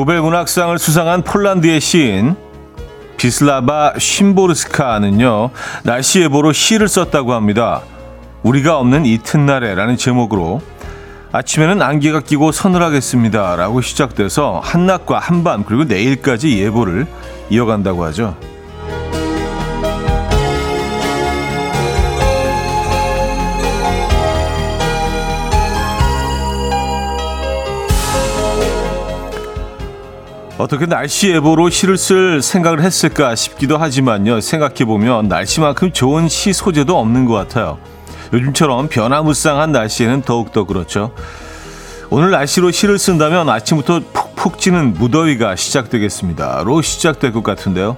노벨 문학상을 수상한 폴란드의 시인 비슬라바 심보르스카는요 날씨 예보로 시를 썼다고 합니다. 우리가 없는 이튿날에라는 제목으로 아침에는 안개가 끼고 서늘하겠습니다. 라고 시작돼서 한낮과 한밤 그리고 내일까지 예보를 이어간다고 하죠. 어떻게 날씨 예보로 시를 쓸 생각을 했을까 싶기도 하지만요. 생각해보면 날씨만큼 좋은 시 소재도 없는 것 같아요. 요즘처럼 변화무쌍한 날씨에는 더욱더 그렇죠. 오늘 날씨로 시를 쓴다면 아침부터 푹푹 찌는 무더위가 시작되겠습니다. 로 시작될 것 같은데요.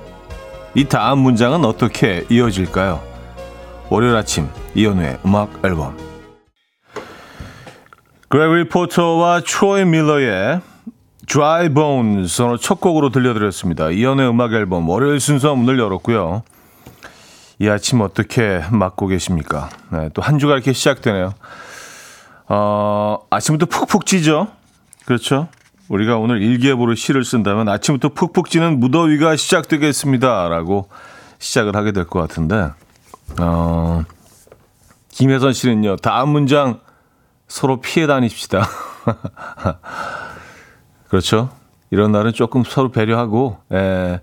이 다음 문장은 어떻게 이어질까요? 월요일 아침 이연우의 음악 앨범 그레리 포터와 트로이 밀러의 Dry Bones 오늘 첫 곡으로 들려드렸습니다. 이연의 음악 앨범 월요일 순서 문을 열었고요. 이 아침 어떻게 맞고 계십니까? 네, 또 한 주가 이렇게 시작되네요. 어, 아침부터 푹푹 찌죠? 그렇죠? 우리가 오늘 일기예보로 시를 쓴다면 아침부터 푹푹 찌는 무더위가 시작되겠습니다. 라고 시작을 하게 될 것 같은데, 어, 김혜선 씨는요, 다음 문장 서로 피해 다닙시다. 그렇죠. 이런 날은 조금 서로 배려하고, 에,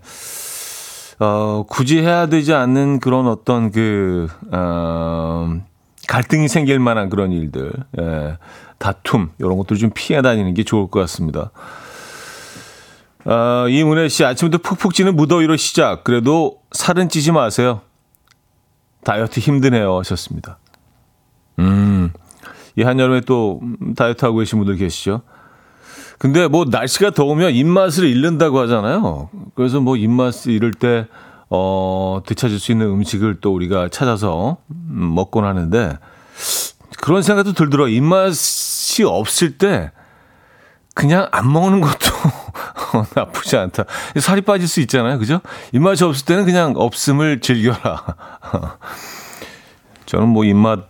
어, 굳이 해야 되지 않는 그런 어떤 그, 어, 갈등이 생길 만한 그런 일들, 예, 다툼, 이런 것들 좀 피해 다니는 게 좋을 것 같습니다. 어, 이문혜 씨, 아침부터 푹푹 찌는 무더위로 시작. 그래도 살은 찌지 마세요. 다이어트 힘드네요. 하셨습니다. 음, 이 한여름에 또 다이어트 하고 계신 분들 계시죠? 근데 뭐 날씨가 더우면 입맛을 잃는다고 하잖아요. 그래서 뭐 입맛을 잃을 때, 어, 되찾을 수 있는 음식을 또 우리가 찾아서 먹곤 하는데 그런 생각도 들더라. 입맛이 없을 때 그냥 안 먹는 것도 나쁘지 않다. 살이 빠질 수 있잖아요. 그죠? 입맛이 없을 때는 그냥 없음을 즐겨라. 저는 뭐 입맛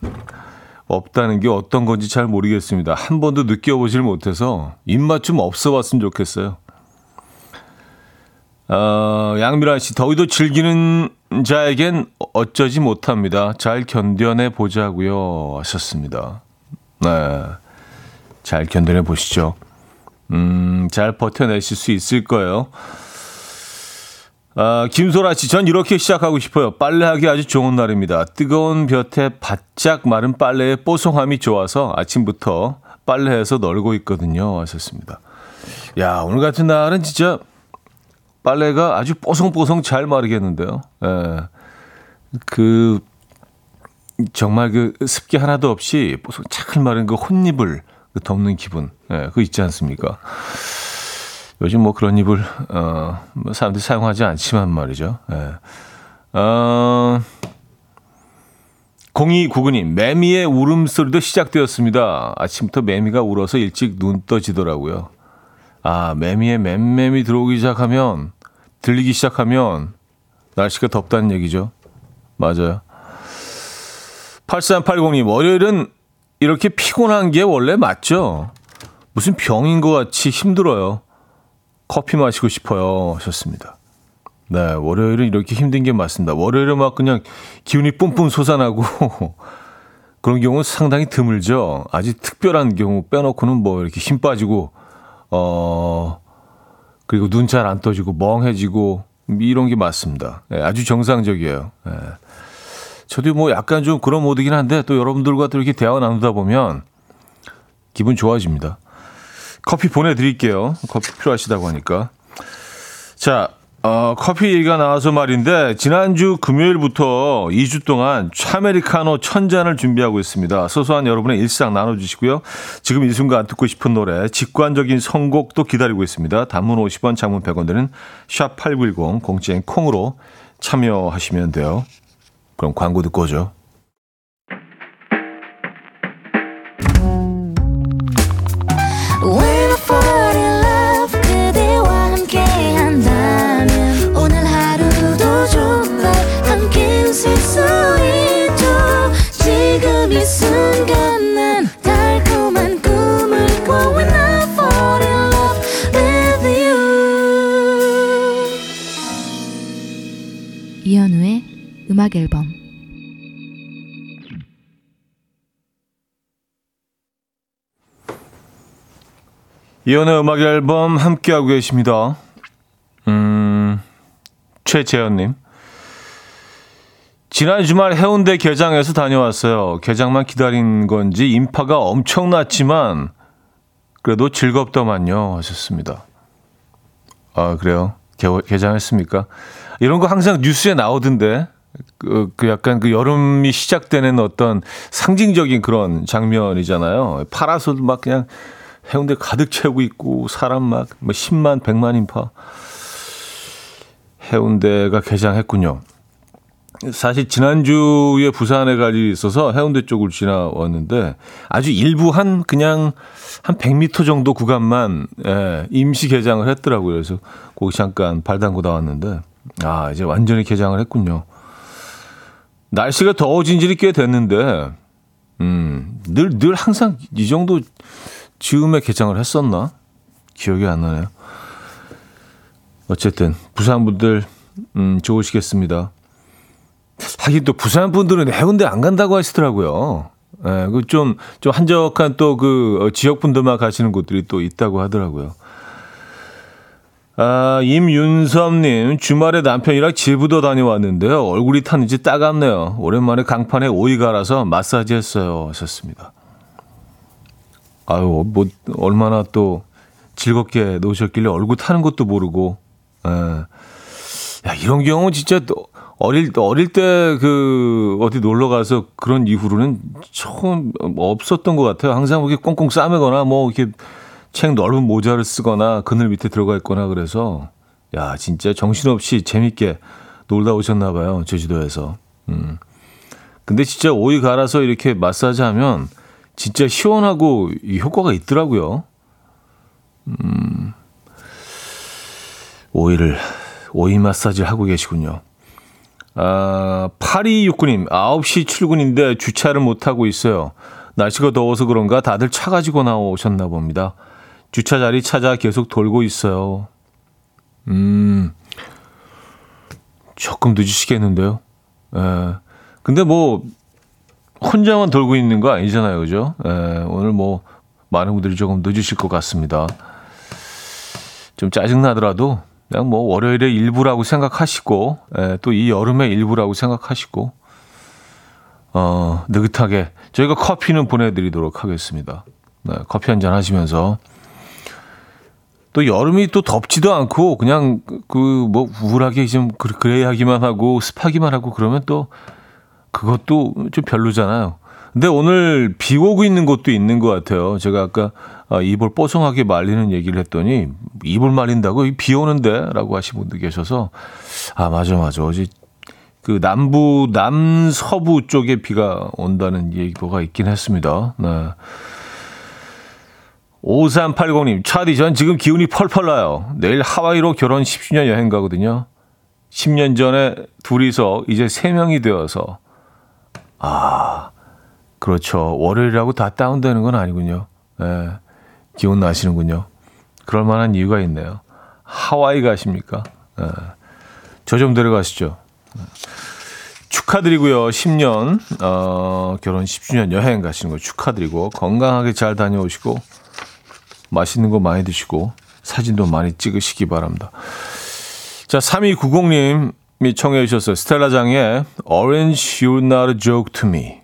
없다는 게 어떤 건지 잘 모르겠습니다. 한 번도 느껴보질 못해서 입맛 좀 없어 봤으면 좋겠어요. 어, 양미라 씨, 더위도 즐기는 자에겐 어쩌지 못합니다. 잘 견뎌내 보자고요 하셨습니다. 네. 잘 견뎌내 보시죠. 음, 잘 버텨내실 수 있을 거예요. 아, 김소라 씨, 전 이렇게 시작하고 싶어요. 빨래하기 아주 좋은 날입니다. 뜨거운 볕에 바짝 마른 빨래의 뽀송함이 좋아서 아침부터 빨래해서 널고 있거든요. 하셨습니다. 야, 오늘 같은 날은 진짜 빨래가 아주 뽀송뽀송 잘 마르겠는데요. 예. 그, 정말 그 습기 하나도 없이 뽀송 착 마른 그 혼입을 그 덮는 기분. 예, 그거 있지 않습니까? 요즘 뭐 그런 입을 어, 뭐 사람들이 사용하지 않지만 말이죠. 예. 어, 0299님, 매미의 울음소리도 시작되었습니다. 아침부터 매미가 울어서 일찍 눈 떠지더라고요. 아, 매미의 맴매미 들어오기 시작하면, 들리기 시작하면, 날씨가 덥다는 얘기죠. 맞아요. 8380님, 월요일은 이렇게 피곤한 게 원래 맞죠? 무슨 병인 것 같이 힘들어요. 커피 마시고 싶어요. 하셨습니다. 네, 월요일은 이렇게 힘든 게 맞습니다. 월요일은 막 그냥 기운이 뿜뿜 솟아나고 그런 경우는 상당히 드물죠. 아주 특별한 경우 빼놓고는 뭐 이렇게 힘 빠지고, 어, 그리고 눈 잘 안 떠지고 멍해지고 이런 게 맞습니다. 네, 아주 정상적이에요. 네. 저도 뭐 약간 좀 그런 모드긴 한데 또 여러분들과 또 이렇게 대화 나누다 보면 기분 좋아집니다. 커피 보내드릴게요. 커피 필요하시다고 하니까. 자, 어, 커피 얘기가 나와서 말인데, 지난주 금요일부터 2주 동안 차메리카노 천잔을 준비하고 있습니다. 소소한 여러분의 일상 나눠주시고요. 지금 이 순간 듣고 싶은 노래, 직관적인 선곡도 기다리고 있습니다. 단문 50원, 장문 100원 되는 샵8910, 공지엔 콩으로 참여하시면 돼요. 그럼 광고 듣고 오죠. 음악 앨범 이연의 음악 앨범 함께하고 계십니다. 음, 최재현님. 지난 주말 해운대 개장에서 다녀왔어요. 개장만 기다린 건지 인파가 엄청났지만 그래도 즐겁더만요. 하셨습니다. 아, 그래요? 개, 개장했습니까? 이런 거 항상 뉴스에 나오던데. 그, 그 약간 그 여름이 시작되는 어떤 상징적인 그런 장면이잖아요. 파라솔 막 그냥 해운대 가득 채우고 있고 사람 막 뭐 10만 100만 인파 해운대가 개장했군요. 사실 지난주에 부산에 갈 일이 있어서 해운대 쪽을 지나왔는데 아주 일부 한 그냥 한 100m 정도 구간만 예, 임시 개장을 했더라고요. 그래서 거기 잠깐 발 담고 나왔는데 아 이제 완전히 개장을 했군요. 날씨가 더워진 지는 꽤 됐는데 음, 늘, 늘 항상 이 정도 즈음에 개장을 했었나? 기억이 안 나네요. 어쨌든 부산 분들 음, 좋으시겠습니다. 하긴 또 부산 분들은 해운대 안 간다고 하시더라고요. 예, 그 좀, 좀 한적한 또그 어, 지역 분들만 가시는 곳들이 또 있다고 하더라고요. 아, 임윤섭님, 주말에 남편이랑 제부도 다녀왔는데요. 얼굴이 탔는지 따갑네요. 오랜만에 강판에 오이 갈아서 마사지 했어요. 하셨습니다. 아유, 뭐, 얼마나 또 즐겁게 노셨길래 얼굴 타는 것도 모르고, 예. 야, 이런 경우 진짜 또 어릴 어릴 때 그 어디 놀러 가서 그런 이후로는 처음 없었던 것 같아요. 항상 이렇게 꽁꽁 싸매거나 뭐 이렇게 책 넓은 모자를 쓰거나 그늘 밑에 들어가 있거나 그래서 야 진짜 정신없이 재밌게 놀다 오셨나 봐요 제주도에서. 음. 근데 진짜 오이 갈아서 이렇게 마사지 하면 진짜 시원하고 효과가 있더라고요. 음. 오이를 오이 마사지 하고 계시군요. 아, 8269님, 9시 출근인데 주차를 못하고 있어요. 날씨가 더워서 그런가 다들 차 가지고 나오셨나 봅니다. 주차 자리 찾아 계속 돌고 있어요. 음, 조금 늦으시겠는데요. 예. 근데 뭐, 혼자만 돌고 있는 거 아니잖아요. 그죠? 예, 오늘 뭐, 많은 분들이 조금 늦으실 것 같습니다. 좀 짜증 나더라도 그냥 뭐 월요일의 일부라고 생각하시고 예, 또이 여름의 일부라고 생각하시고 어, 느긋하게 저희가 커피는 보내드리도록 하겠습니다. 네, 커피 한 잔 하시면서 또 여름이 또 덥지도 않고 그냥 그 뭐 우울하게 좀 그래야기만 하고 습하기만 하고 그러면 또 그것도 좀 별로잖아요. 근데 오늘 비 오고 있는 곳도 있는 것 같아요. 제가 아까 아, 이불 뽀송하게 말리는 얘기를 했더니 이불 말린다고 비 오는데라고 하신 분도 계셔서 아 맞아 맞아 어제 그 남부 남서부 쪽에 비가 온다는 얘기가 있긴 했습니다. 네. 5380님, 차디, 전 지금 기운이 펄펄 나요. 내일 하와이로 결혼 10주년 여행 가거든요. 10년 전에 둘이서 이제 3명이 되어서, 아, 그렇죠. 월요일이라고 다 다운되는 건 아니군요. 예, 기운 나시는군요. 그럴 만한 이유가 있네요. 하와이 가십니까? 예, 저좀 데려가시죠. 예. 축하드리고요. 10년, 어, 결혼 10주년 여행 가시는 거 축하드리고, 건강하게 잘 다녀오시고, 맛있는 거 많이 드시고, 사진도 많이 찍으시기 바랍니다. 자, 3290님이 청해 주셨어요. 스텔라장의 Orange You're Not a Joke to Me.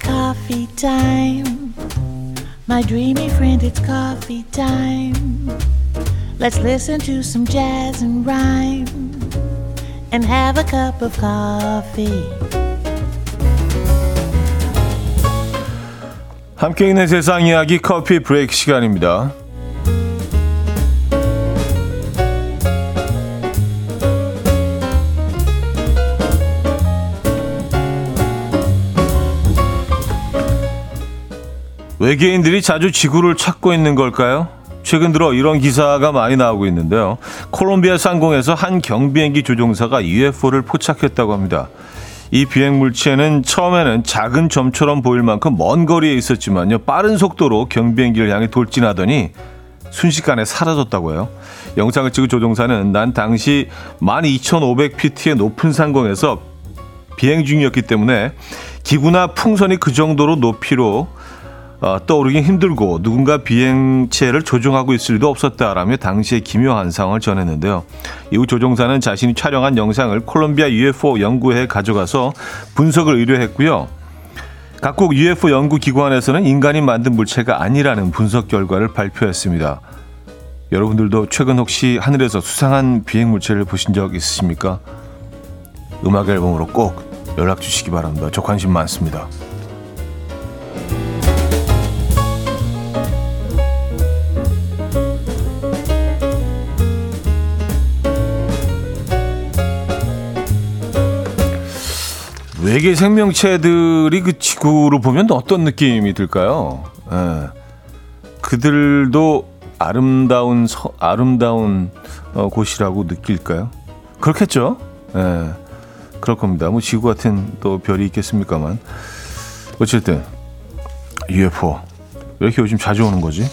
Coffee time. My dreamy friend, it's coffee time. Let's listen to some jazz and rhyme and have a cup of coffee. 함께 있는 세상 이야기 커피 브레이크 시간입니다. 외계인들이 자주 지구를 찾고 있는 걸까요? 최근 들어 이런 기사가 많이 나오고 있는데요. 콜롬비아 상공에서 한 경비행기 조종사가 UFO를 포착했다고 합니다. 이 비행 물체는 처음에는 작은 점처럼 보일 만큼 먼 거리에 있었지만요. 빠른 속도로 경비행기를 향해 돌진하더니 순식간에 사라졌다고 해요. 영상을 찍은 조종사는 난 당시 12,500피트의 높은 상공에서 비행 중이었기 때문에 기구나 풍선이 그 정도로 높이로 어, 떠오르긴 힘들고 누군가 비행체를 조종하고 있을 리도 없었다라며 당시의 기묘한 상황을 전했는데요. 이후 조종사는 자신이 촬영한 영상을 콜롬비아 UFO 연구회에 가져가서 분석을 의뢰했고요. 각국 UFO 연구기관에서는 인간이 만든 물체가 아니라는 분석 결과를 발표했습니다. 여러분들도 최근 혹시 하늘에서 수상한 비행 물체를 보신 적 있으십니까? 음악 앨범으로 꼭 연락 주시기 바랍니다. 저 관심 많습니다. 외계 생명체들이 그 지구로 보면 어떤 느낌이 들까요? 예. 그들도 아름다운 서, 아름다운 어, 곳이라고 느낄까요? 그렇겠죠. 예. 그럴 겁니다. 뭐 지구 같은 또 별이 있겠습니까만 어쨌든 UFO 왜 이렇게 요즘 자주 오는 거지?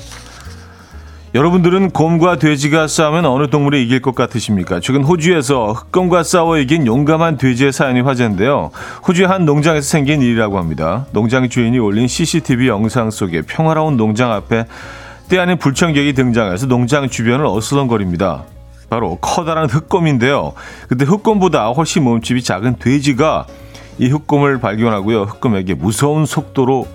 여러분들은 곰과 돼지가 싸우면 어느 동물이 이길 것 같으십니까? 최근 호주에서 흑곰과 싸워 이긴 용감한 돼지의 사연이 화제인데요. 호주의 한 농장에서 생긴 일이라고 합니다. 농장 주인이 올린 CCTV 영상 속에 평화로운 농장 앞에 때 아닌 불청객이 등장해서 농장 주변을 어슬렁거립니다. 바로 커다란 흑곰인데요. 근데 흑곰보다 훨씬 몸집이 작은 돼지가 이 흑곰을 발견하고요. 흑곰에게 무서운 속도로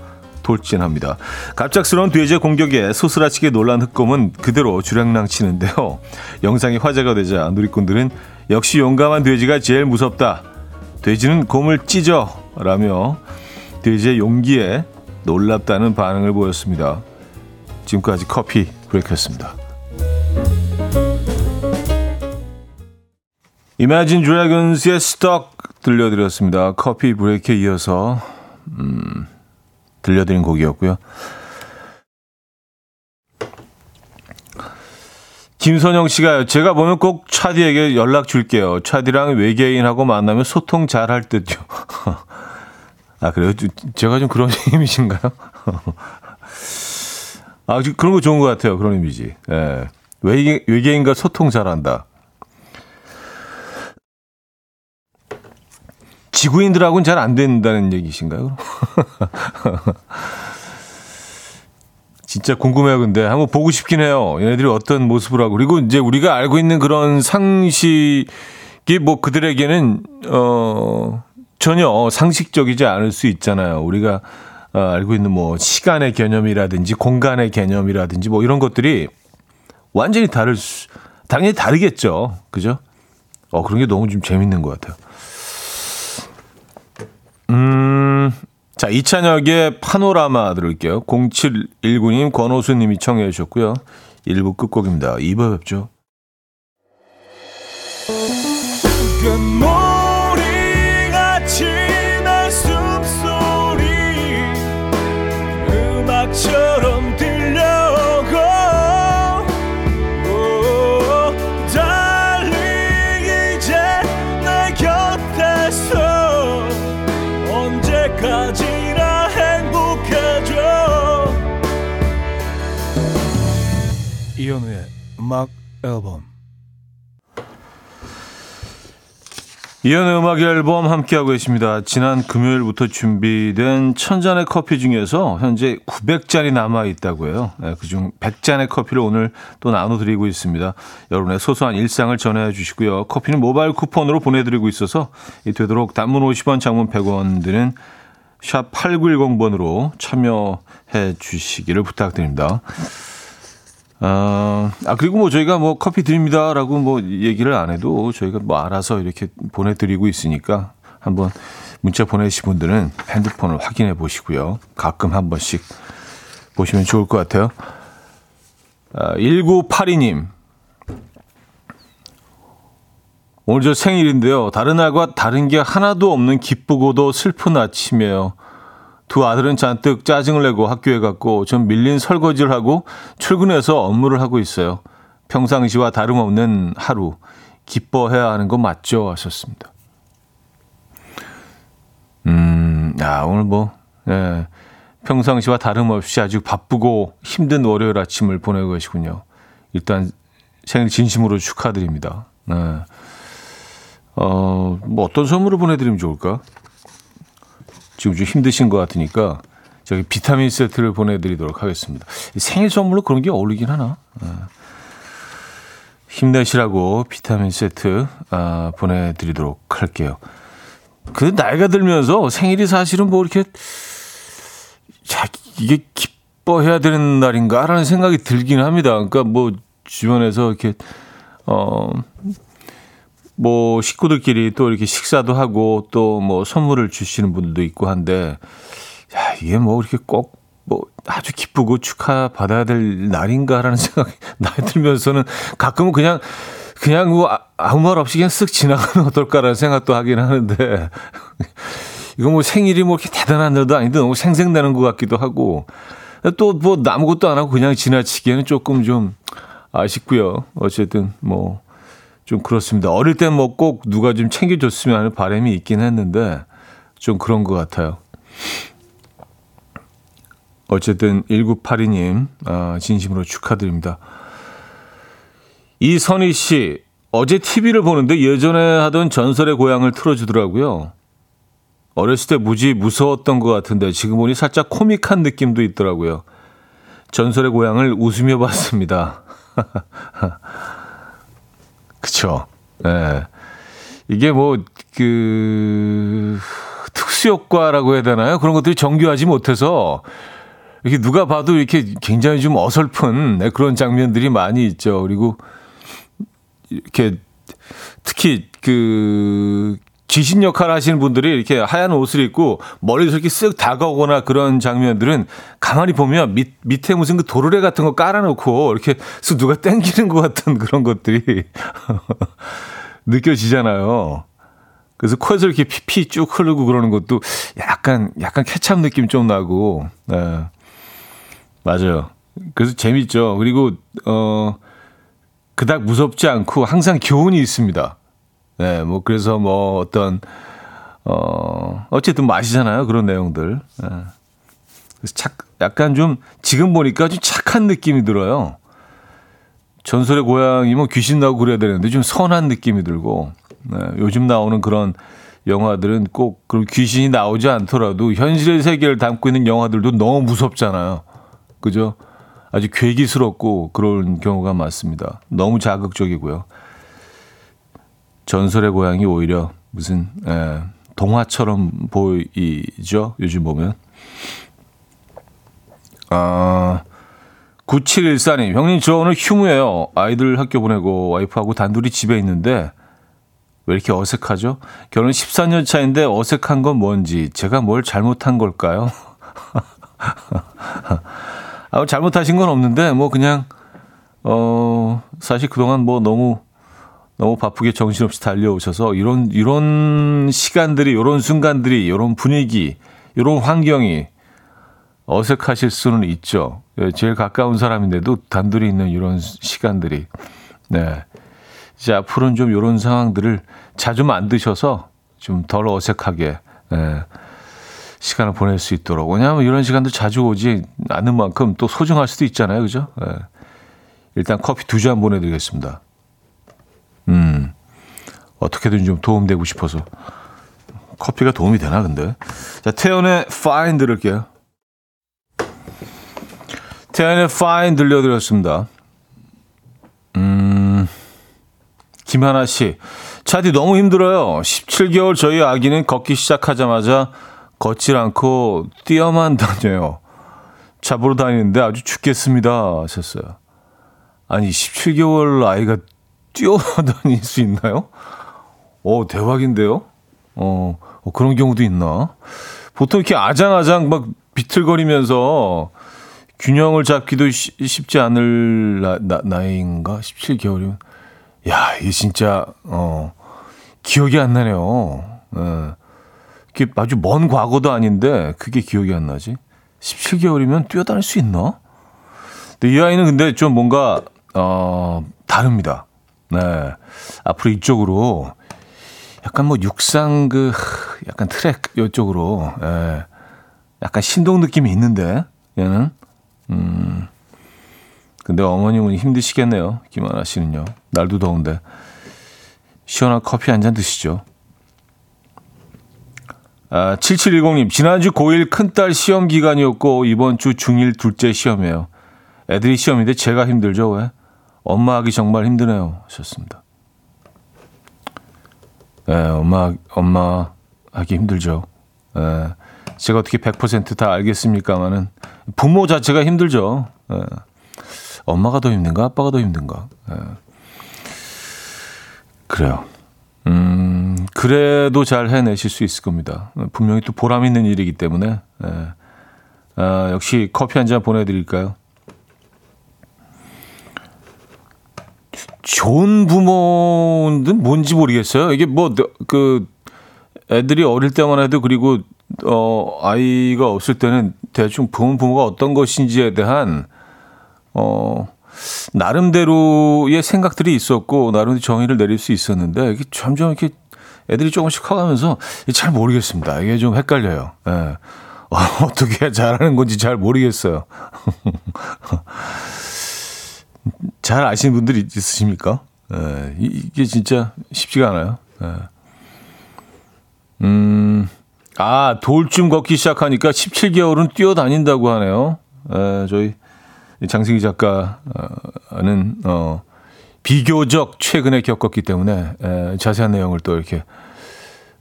돌진합니다. 갑작스러운 돼지의 공격에 소스라치게 놀란 흑곰은 그대로 주량랑 치는데요. 영상이 화제가 되자 누리꾼들은 역시 용감한 돼지가 제일 무섭다. 돼지는 곰을 찢어 라며 돼지의 용기에 놀랍다는 반응을 보였습니다. 지금까지 커피 브레이크였습니다. 이마진 드래곤스의 스톡 들려드렸습니다. 커피 브레이크에 이어서 음, 들려드린 곡이었고요. 김선영 씨가 제가 보면 꼭 차디에게 연락 줄게요. 차디랑 외계인하고 만나면 소통 잘 할 듯요. 아 그래요? 제가 좀 그런 이미지인가요? 아 그런 거 좋은 것 같아요. 그런 이미지. 예. 외계, 외계인과 소통 잘한다. 지구인들하고는 잘 안 된다는 얘기신가요? 진짜 궁금해요, 근데. 한번 보고 싶긴 해요. 얘네들이 어떤 모습을 하고. 그리고 이제 우리가 알고 있는 그런 상식이 뭐 그들에게는, 어, 전혀 상식적이지 않을 수 있잖아요. 우리가 어, 알고 있는 뭐 시간의 개념이라든지 공간의 개념이라든지 뭐 이런 것들이 완전히 다를 수, 당연히 다르겠죠. 그죠? 어, 그런 게 너무 좀 재밌는 것 같아요. 음, 자, 이찬혁의 파노라마 들을게요. 0719님, 권호수님이 청해 주셨고요. 1부 끝곡입니다. 2부 뵙죠. 음악 앨범 이현우의 음악 앨범 함께하고 계십니다. 지난 금요일부터 준비된 천잔의 커피 중에서 현재 900잔이 남아있다고 해요. 네, 그중 100잔의 커피를 오늘 또 나눠드리고 있습니다. 여러분의 소소한 일상을 전해 주시고요. 커피는 모바일 쿠폰으로 보내드리고 있어서 되도록 단문 50원, 장문 100원 드는 샵 8910번으로 참여해 주시기를 부탁드립니다. 아, 아, 그리고 뭐 저희가 뭐 커피 드립니다라고 뭐 얘기를 안 해도 저희가 뭐 알아서 이렇게 보내드리고 있으니까 한번 문자 보내신 분들은 핸드폰을 확인해 보시고요. 가끔 한 번씩 보시면 좋을 것 같아요. 아, 1982님. 오늘 저 생일인데요. 다른 날과 다른 게 하나도 없는 기쁘고도 슬픈 아침이에요. 두 아들은 잔뜩 짜증을 내고 학교에 갔고 전 밀린 설거지를 하고 출근해서 업무를 하고 있어요. 평상시와 다름없는 하루 기뻐해야 하는 거 맞죠? 하셨습니다. 음, 아, 오늘 뭐, 예, 평상시와 다름없이 아주 바쁘고 힘든 월요일 아침을 보내고 계시군요. 일단 생일 진심으로 축하드립니다. 네. 어, 뭐 어떤 선물을 보내드리면 좋을까? 지금 좀 힘드신 것 같으니까 저기 비타민 세트를 보내드리도록 하겠습니다. 생일 선물로 그런 게 어울리긴 하나? 아. 힘내시라고 비타민 세트 아, 보내드리도록 할게요. 그 나이가 들면서 생일이 사실은 뭐 이렇게 자 이게 기뻐해야 되는 날인가라는 생각이 들긴 합니다. 그러니까 뭐 주변에서 이렇게 어. 뭐 식구들끼리 또 이렇게 식사도 하고 또 뭐 선물을 주시는 분들도 있고 한데 야, 이게 뭐 이렇게 꼭 뭐 아주 기쁘고 축하 받아야 될 날인가라는 생각이 나이 들면서는 가끔은 그냥 그냥 뭐 아, 아무 말 없이 그냥 쓱 지나가면 어떨까라는 생각도 하긴 하는데 이거 뭐 생일이 뭐 이렇게 대단한 일도 아닌데 너무 생생내는 것 같기도 하고 또 뭐 아무것도 안 하고 그냥 지나치기에는 조금 좀 아쉽고요. 어쨌든 뭐 좀 그렇습니다. 어릴 땐 뭐 꼭 누가 좀 챙겨줬으면 하는 바람이 있긴 했는데 좀 그런 것 같아요. 어쨌든 1982님 아, 진심으로 축하드립니다. 이선희 씨 어제 TV를 보는데 예전에 하던 전설의 고향을 틀어주더라고요. 어렸을 때 무지 무서웠던 것 같은데 지금 보니 살짝 코믹한 느낌도 있더라고요. 전설의 고향을 웃으며 봤습니다. 그쵸. 예. 네. 이게 뭐, 그, 특수효과라고 해야 되나요? 그런 것들이 정교하지 못해서 이렇게 누가 봐도 이렇게 굉장히 좀 어설픈 네, 그런 장면들이 많이 있죠. 그리고 이렇게 특히 그 귀신 역할 하시는 분들이 이렇게 하얀 옷을 입고 머리에서 이렇게 쓱 다가오거나 그런 장면들은 가만히 보면 밑, 밑에 무슨 그 도르래 같은 거 깔아놓고 이렇게 쓱 누가 땡기는 것 같은 그런 것들이 느껴지잖아요. 그래서 코에서 이렇게 피피 쭉 흐르고 그러는 것도 약간, 약간 케찹 느낌 좀 나고, 네. 맞아요. 그래서 재밌죠. 그리고, 어, 그닥 무섭지 않고 항상 교훈이 있습니다. 네, 뭐, 그래서 뭐 어떤, 어, 어쨌든 맛이잖아요. 그런 내용들. 네. 그래서 착, 약간 좀, 지금 보니까 좀 착한 느낌이 들어요. 전설의 고향이면 뭐 귀신 나고 그래야 되는데 좀 선한 느낌이 들고, 네, 요즘 나오는 그런 영화들은 꼭 그런 귀신이 나오지 않더라도 현실의 세계를 담고 있는 영화들도 너무 무섭잖아요. 그죠? 아주 괴기스럽고 그런 경우가 많습니다. 너무 자극적이고요. 전설의 고향이 오히려 무슨 에, 예, 동화처럼 보이죠. 요즘 보면. 아, 9714님, 형님, 저 오늘 휴무예요. 아이들 학교 보내고 와이프하고 단둘이 집에 있는데, 왜 이렇게 어색하죠? 결혼 14년 차인데 어색한 건 뭔지, 제가 뭘 잘못한 걸까요? 아, 잘못하신 건 없는데 뭐 그냥 어 사실 그동안 뭐 너무 너무 바쁘게 정신없이 달려오셔서 이런 이런 시간들이 이런 순간들이 이런 분위기 이런 환경이 어색하실 수는 있죠. 예, 제일 가까운 사람인데도 단둘이 있는 이런 시간들이 네. 이제 앞으로는 좀 이런 상황들을 자주 만드셔서 좀 덜 어색하게 네. 시간을 보낼 수 있도록. 왜냐하면 이런 시간들 자주 오지 않는 만큼 또 소중할 수도 있잖아요. 그죠? 네. 일단 커피 두 잔 보내드리겠습니다. 음, 어떻게든 좀 도움되고 싶어서. 커피가 도움이 되나, 근데? 자, 태연의 Fine 들을게요. 태연의 Fine 들려드렸습니다. 음, 김하나 씨. 차디 너무 힘들어요. 17개월 저희 아기는 걷기 시작하자마자 걷질 않고 뛰어만 다녀요. 잡으러 다니는데 아주 죽겠습니다. 하셨어요. 아니, 17개월 아이가 뛰어다닐 수 있나요? 어, 대박인데요? 어, 어, 그런 경우도 있나? 보통 이렇게 아장아장 막 비틀거리면서 균형을 잡기도 쉬, 쉽지 않을 나, 나, 나이인가? 17개월이면. 야, 이게 진짜, 어, 기억이 안 나네요. 예. 그게 아주 먼 과거도 아닌데 그게 기억이 안 나지? 17개월이면 뛰어다닐 수 있나? 근데 이 아이는 근데 좀 뭔가 어 다릅니다. 네. 앞으로 이쪽으로 약간 뭐 육상 그 약간 트랙 이쪽으로 예. 약간 신동 느낌이 있는데 얘는 음 근데 어머님은 힘드시겠네요. 김하나 씨는요. 날도 더운데 시원한 커피 한 잔 드시죠. 아, 7710님, 지난주 고1 큰딸 시험 기간이었고, 이번 주 중1 둘째 시험이에요. 애들이 시험인데 제가 힘들죠, 왜? 엄마 하기 정말 힘드네요. 하셨습니다. 예, 엄마, 엄마 하기 힘들죠. 예, 제가 어떻게 100%다 알겠습니까만은, 부모 자체가 힘들죠. 예, 엄마가 더 힘든가, 아빠가 더 힘든가. 예. 그래요. 음, 그래도 잘 해내실 수 있을 겁니다. 분명히 또 보람 있는 일이기 때문에. 예. 아, 역시 커피 한 잔 보내드릴까요? 좋은 부모는 뭔지 모르겠어요. 이게 뭐, 그, 애들이 어릴 때만 해도 그리고, 어, 아이가 없을 때는 대충 부모, 부모가 어떤 것인지에 대한, 어, 나름대로의 생각들이 있었고, 나름대로 정의를 내릴 수 있었는데, 이게 점점 이렇게 애들이 조금씩 커가면서 잘 모르겠습니다. 이게 좀 헷갈려요. 예. 어, 어떻게 잘하는 건지 잘 모르겠어요. 잘 아시는 분들이 있으십니까? 예, 이게 진짜 쉽지가 않아요. 예. 음, 아, 돌쯤 걷기 시작하니까 17개월은 뛰어다닌다고 하네요. 예, 저희 장승희 작가는, 어, 비교적 최근에 겪었기 때문에, 예, 자세한 내용을 또 이렇게,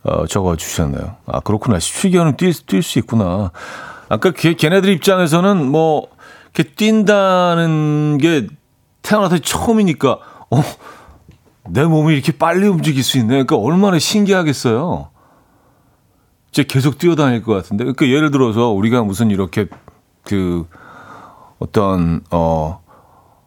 어, 적어 주셨네요. 아, 그렇구나. 17개월은 뛸, 뛸 수 있구나. 아까 걔, 걔네들 입장에서는 뭐, 이렇게 뛴다는 게 태어나서 처음이니까, 어, 내 몸이 이렇게 빨리 움직일 수 있네. 그러니까 얼마나 신기하겠어요. 이제 계속 뛰어다닐 것 같은데. 그러니까 예를 들어서 우리가 무슨 이렇게 그 어떤, 어,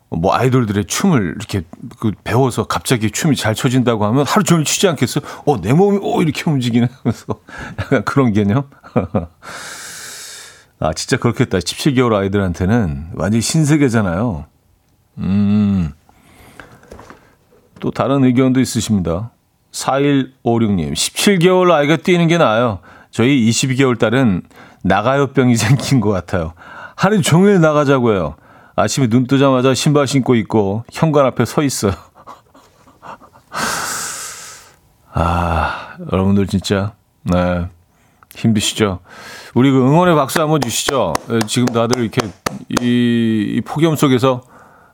뭐 아이돌들의 춤을 이렇게 그 배워서 갑자기 춤이 잘 춰진다고 하면 하루 종일 추지 않겠어요? 어, 내 몸이 어, 이렇게 움직이네. 하면서 약간 그런 개념? 아, 진짜 그렇겠다. 17개월 아이들한테는 완전히 신세계잖아요. 음. 또 다른 의견도 있으십니다. 4156님, 17개월 아이가 뛰는 게 나아요. 저희 22개월 딸은 나가요병이 생긴 것 같아요. 하루 종일 나가자고요. 아침에 눈 뜨자마자 신발 신고 있고 현관 앞에 서 있어요. 아, 여러분들 진짜 네, 힘드시죠? 우리 그 응원의 박수 한번 주시죠. 예, 지금 다들 이렇게 이, 이 폭염 속에서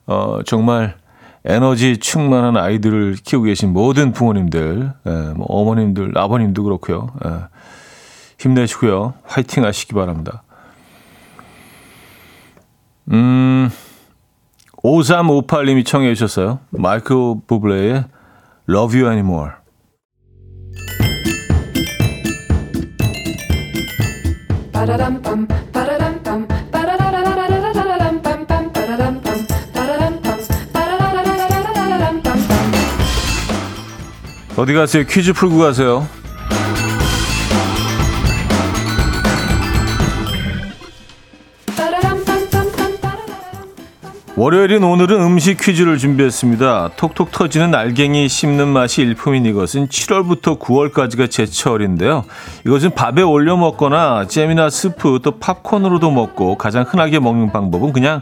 어, 정말 에너지 충만한 아이들을 키우고 계신 모든 부모님들, 예, 뭐 어머님들, 아버님도 그렇고요. 예, 힘내시고요. 화이팅 하시기 바랍니다. 음, 5358님이 청해 주셨어요. 마이클 부블레의 Love You Anymore. 어디 가세요? 퀴즈 풀고 가세요. 월요일인 오늘은 음식 퀴즈를 준비했습니다. 톡톡 터지는 알갱이 씹는 맛이 일품인 이것은 7월부터 9월까지가 제철인데요. 이것은 밥에 올려 먹거나 잼이나 스프 또 팝콘으로도 먹고 가장 흔하게 먹는 방법은 그냥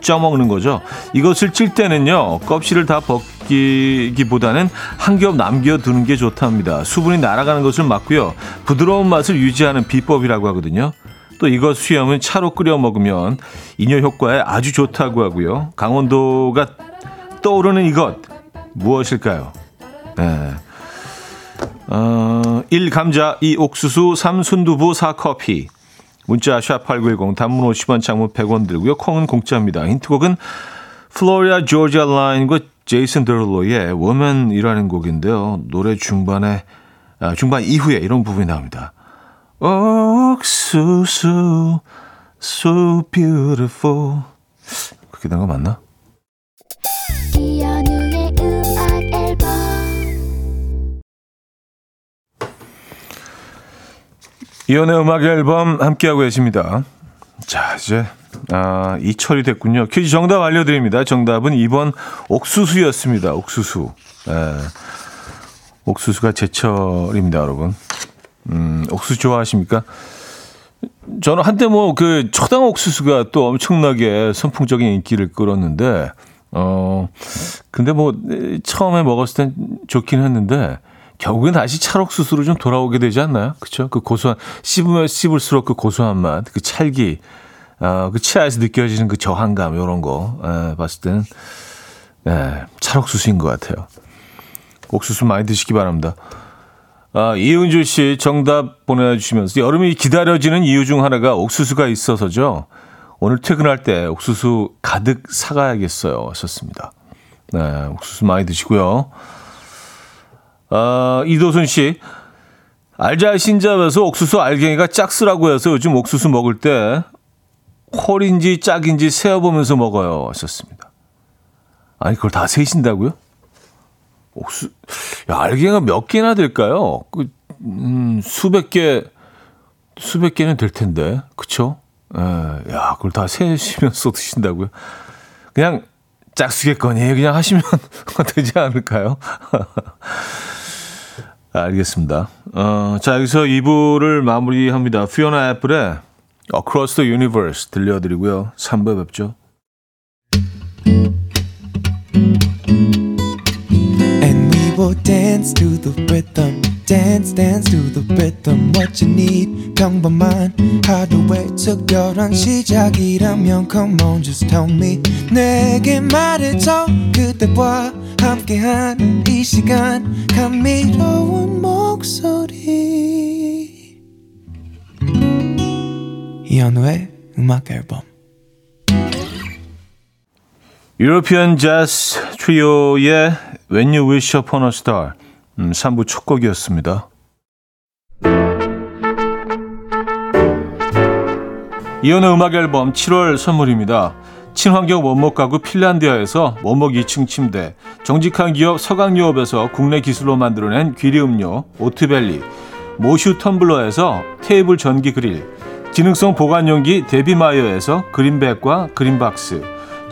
쪄 먹는 거죠. 이것을 찔 때는요, 껍질을 다 벗기기보다는 한 겹 남겨두는 게 좋답니다. 수분이 날아가는 것을 막고요. 부드러운 맛을 유지하는 비법이라고 하거든요. 또 이것 수염은 차로 끓여 먹으면 이뇨 효과에 아주 좋다고 하고요. 강원도가 떠오르는 이것 무엇일까요? 네. 어, 1. 감자 2. 옥수수 3. 순두부 4. 커피 문자 샵8910 단문 50원 장문 100원 들고요. 콩은 공짜입니다. 힌트곡은 플로리아 조지아 라인과 제이슨 데롤로의 Women이라는 곡인데요. 노래 중반에 아, 중반 이후에 이런 부분이 나옵니다. 옥수수 so beautiful 그렇게 된 거 맞나? 이연의 음악 앨범 함께하고 계십니다. 자, 이제, 아, 이철이 됐군요. 퀴즈 정답 알려드립니다. 정답은 2번 옥수수였습니다. 옥수수. 에, 옥수수가 제철입니다, 여러분. 음, 옥수수 좋아하십니까? 저는 한때 뭐 그 초당 옥수수가 또 엄청나게 선풍적인 인기를 끌었는데, 어, 근데 뭐 처음에 먹었을 땐 좋긴 했는데, 결국엔 다시 찰옥수수로 좀 돌아오게 되지 않나요? 그쵸? 그 고소한, 씹으면 씹을수록 그 고소한 맛, 그 찰기, 어, 그 치아에서 느껴지는 그 저항감, 이런 거, 에, 봤을 때는, 예, 찰옥수수인 것 같아요. 옥수수 많이 드시기 바랍니다. 아, 이은주 씨 정답 보내주시면서 여름이 기다려지는 이유 중 하나가 옥수수가 있어서죠. 오늘 퇴근할 때 옥수수 가득 사가야겠어요. 썼습니다. 네, 옥수수 많이 드시고요. 아, 이도순 씨. 알잘 신잡에서 옥수수 알갱이가 짝쓰라고 해서 요즘 옥수수 먹을 때 홀인지 짝인지 세어보면서 먹어요. 하셨습니다. 아니, 그걸 다 세신다고요? 옥수, 야, 알갱이가 몇 개나 될까요? 그, 음, 수백 개, 수백 개는 될 텐데. 그쵸? 에, 예, 야, 그걸 다 세시면서 드신다고요? 그냥 짝수겠거니 그냥 하시면 되지 않을까요? 알겠습니다. 어, 자, 여기서 2부를 마무리합니다. 피오나 애플의 Across the Universe 들려드리고요. 3부에 뵙죠. Will dance to the rhythm. Dance, dance to the rhythm. What you need, 평범한 하루의 특별한 시작이라면 Come on, just tell me. 내게 말해줘. 그대와 함께한 이 시간. 감미로운 목소리. 이현우의 음악 앨범. 유로피언 재즈 트리오의 When You Wish Upon a Star 음, 3부 첫 곡이었습니다. 이현우의 음악 앨범 7월 선물입니다. 친환경 원목 가구 핀란디아에서 원목 2층 침대, 정직한 기업 서강유업에서 국내 기술로 만들어낸 귀리 음료 오트벨리, 모슈 텀블러에서 테이블 전기 그릴, 기능성 보관용기 데비마이어에서 그린백과 그린박스,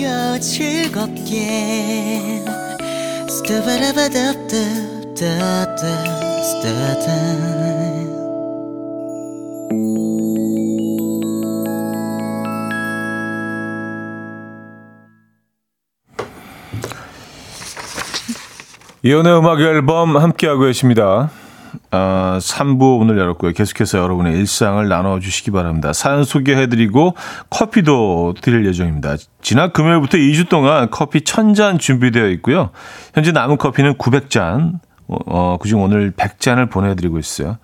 들어봐요 즐겁게 이연의 음악 앨범 함께하고 계십니다. 어, 3부 오늘 열었고요. 계속해서 여러분의 일상을 나눠주시기 바랍니다. 사연 소개해드리고 커피도 드릴 예정입니다. 지난 금요일부터 2주 동안 커피 1000잔 준비되어 있고요. 현재 남은 커피는 900잔, 어, 그중 오늘 100잔을 보내드리고 있어요.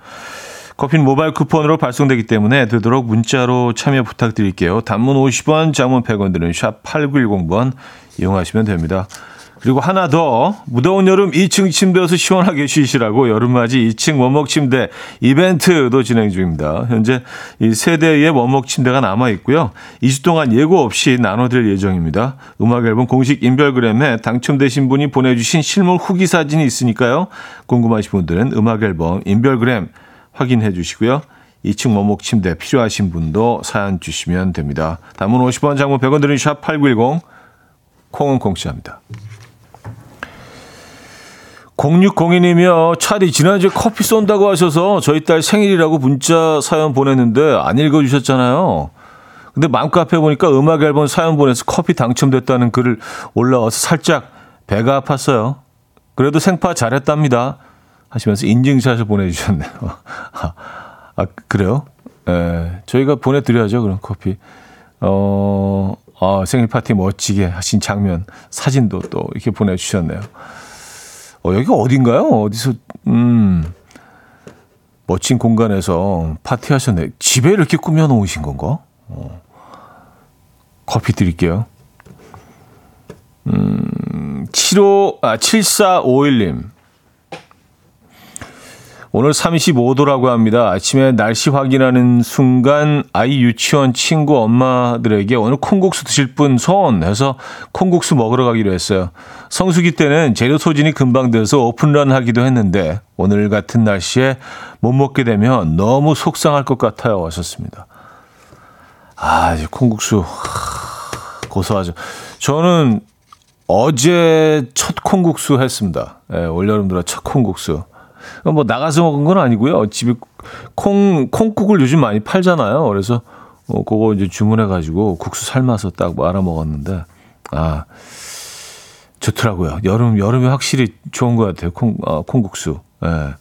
커피는 모바일 쿠폰으로 발송되기 때문에 되도록 문자로 참여 부탁드릴게요. 단문 50원, 장문 100원 드는 샵 8910번 이용하시면 됩니다. 그리고 하나 더 무더운 여름 2층 침대에서 시원하게 쉬시라고 여름맞이 2층 원목 침대 이벤트도 진행 중입니다. 현재 이 세대의 원목 침대가 남아 있고요. 2주 동안 예고 없이 나눠드릴 예정입니다. 음악 앨범 공식 인별그램에 당첨되신 분이 보내주신 실물 후기 사진이 있으니까요. 궁금하신 분들은 음악 앨범 인별그램 확인해 주시고요. 2층 원목 침대 필요하신 분도 사연 주시면 됩니다. 단문 50원, 장문 100원 드린 샵8910 콩은 공짜입니다. 0602님이요. 차디 지난주에 커피 쏜다고 하셔서 저희 딸 생일이라고 문자 사연 보냈는데 안 읽어주셨잖아요. 근데 맘카페 보니까 음악 앨범 사연 보내서 커피 당첨됐다는 글을 올라와서 살짝 배가 아팠어요. 그래도 생파 잘했답니다. 하시면서 인증샷을 보내주셨네요. 아, 그래요? 예, 저희가 보내드려야죠, 그럼 커피. 어, 아, 생일 파티 멋지게 하신 장면, 사진도 또 이렇게 보내주셨네요. 어, 여기가 어딘가요? 어디서, 음, 멋진 공간에서 파티 하셨네. 집에 이렇게 꾸며놓으신 건가? 어, 커피 드릴게요. 음, 75, 아, 7451님. 오늘 35도라고 합니다. 아침에 날씨 확인하는 순간 아이 유치원 친구 엄마들에게 오늘 콩국수 드실 분 손 해서 콩국수 먹으러 가기로 했어요. 성수기 때는 재료 소진이 금방 돼서 오픈런 하기도 했는데 오늘 같은 날씨에 못 먹게 되면 너무 속상할 것 같아요. 하셨습니다. 아, 콩국수 고소하죠. 저는 어제 첫 콩국수 했습니다. 예, 올여름 들어 첫 콩국수. 뭐 나가서 먹은 건 아니고요. 집에 콩 콩국을 요즘 많이 팔잖아요. 그래서 어, 그거 이제 주문해 가지고 국수 삶아서 딱 말아 먹었는데 아 좋더라고요. 여름 여름에 확실히 좋은 것 같아요. 콩 아, 콩국수. 예.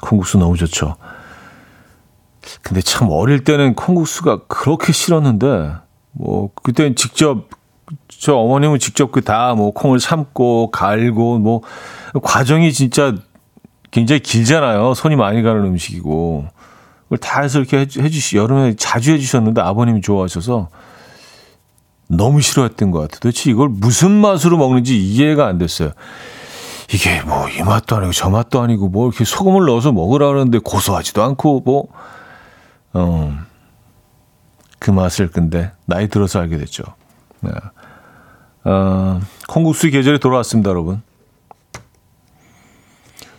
콩국수 너무 좋죠. 근데 참 어릴 때는 콩국수가 그렇게 싫었는데 뭐 그때는 직접 저 어머님은 직접 그 다 뭐 콩을 삶고 갈고 뭐 과정이 진짜 굉장히 길잖아요. 손이 많이 가는 음식이고. 그걸 다 해서 이렇게 해주시, 여름에 자주 해주셨는데 아버님이 좋아하셔서 너무 싫어했던 것 같아요. 도대체 이걸 무슨 맛으로 먹는지 이해가 안 됐어요. 이게 뭐 이 맛도 아니고 저 맛도 아니고 뭐 이렇게 소금을 넣어서 먹으라 그러는데 고소하지도 않고 뭐, 어, 그 맛을 근데 나이 들어서 알게 됐죠. 네. 어, 콩국수 계절이 돌아왔습니다, 여러분.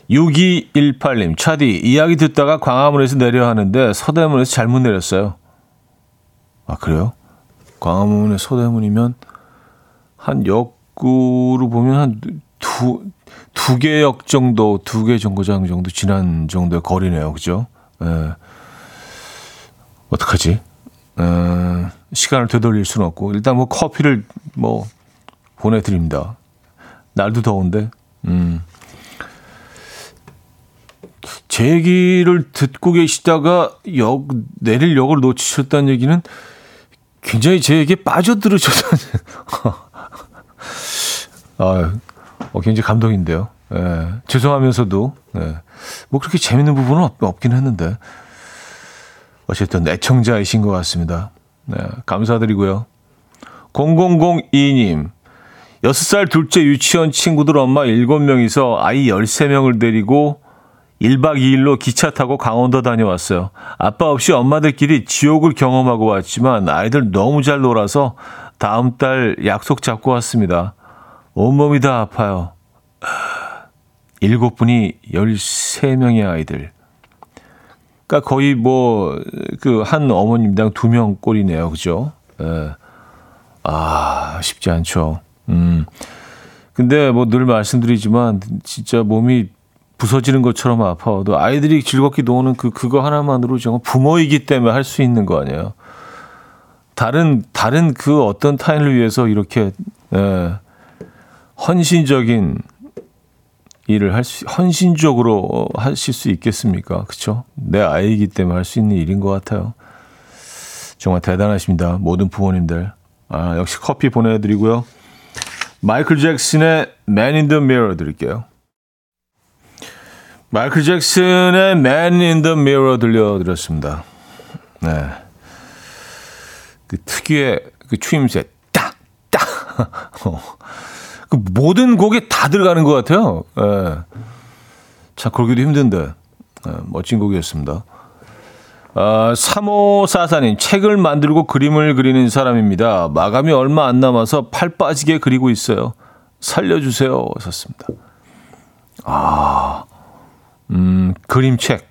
6218님, 차디, 이야기 듣다가 광화문에서 내려 하는데 서대문에서 잘못 내렸어요. 아, 그래요? 광화문에 서대문이면 한 역구로 보면 한 두, 두 개 역 정도, 두 개 정거장 정도 지난 정도의 거리네요. 그죠? 예. 어떡하지? 에, 시간을 되돌릴 수는 없고, 일단 뭐 커피를 뭐 보내드립니다. 날도 더운데, 음. 제 얘기를 듣고 계시다가 역, 내릴 역을 놓치셨다는 얘기는 굉장히 제 얘기에 빠져들으셨다는, 아, 어, 굉장히 감동인데요. 예, 죄송하면서도, 예, 뭐 그렇게 재밌는 부분은 없, 없긴 했는데, 어쨌든 애청자이신 것 같습니다. 네, 감사드리고요. 0002님, 6살 둘째 유치원 친구들 엄마 7명이서 아이 13명을 데리고 1박 2일로 기차 타고 강원도 다녀왔어요. 아빠 없이 엄마들끼리 지옥을 경험하고 왔지만 아이들 너무 잘 놀아서 다음 달 약속 잡고 왔습니다. 온몸이 다 아파요. 일곱 분이 13명의 아이들. 그러니까 거의 뭐 그 한 어머님당 두 명 꼴이네요. 그죠? 예. 아, 쉽지 않죠. 음. 근데 뭐 늘 말씀드리지만 진짜 몸이 부서지는 것처럼 아파도 아이들이 즐겁게 노는 그 그거 하나만으로 정말 부모이기 때문에 할 수 있는 거 아니에요. 다른 다른 그 어떤 타인을 위해서 이렇게 예, 헌신적인 일을 할 수, 헌신적으로 하실 수 있겠습니까? 그쵸? 내 아이이기 때문에 할 수 있는 일인 것 같아요. 정말 대단하십니다. 모든 부모님들. 아, 역시 커피 보내드리고요. 마이클 잭슨의 Man in the Mirror 드릴게요. 마이클 잭슨의 Man in the Mirror 들려드렸습니다. 네. 그 특유의 그 추임새, 딱, 딱. 어. 그 모든 곡에 다 들어가는 것 같아요. 예. 참, 그러기도 힘든데. 예, 멋진 곡이었습니다. 아, 3544님, 책을 만들고 그림을 그리는 사람입니다. 마감이 얼마 안 남아서 팔 빠지게 그리고 있어요. 살려주세요. 썼습니다. 아, 음, 그림책,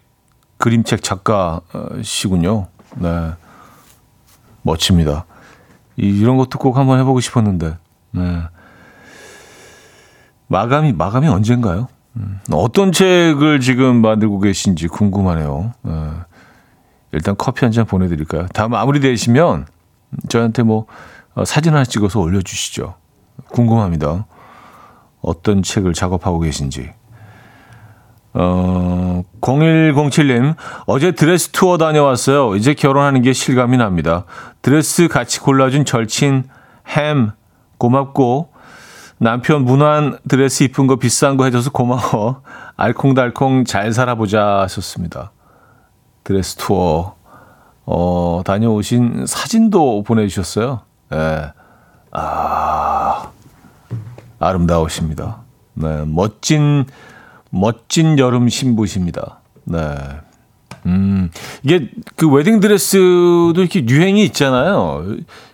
그림책 작가시군요. 네. 멋집니다. 이런 것도 꼭 한번 해보고 싶었는데, 네. 마감이 마감이 언젠가요? 음, 어떤 책을 지금 만들고 계신지 궁금하네요. 어, 일단 커피 한 잔 보내드릴까요? 다 마무리되시면 저한테 뭐 어, 사진 하나 찍어서 올려주시죠. 궁금합니다. 어떤 책을 작업하고 계신지. 어, 0107님, 어제 드레스 투어 다녀왔어요. 이제 결혼하는 게 실감이 납니다. 드레스 같이 골라준 절친 햄, 고맙고, 남편 문안 드레스 이쁜 거 비싼 거 해줘서 고마워. 알콩달콩 잘 살아보자 하셨습니다. 드레스 투어, 어, 다녀오신 사진도 보내주셨어요. 예. 네. 아, 아름다우십니다. 네, 멋진, 멋진 여름 신부십니다. 네. 음, 이게 그 웨딩 드레스도 이렇게 유행이 있잖아요.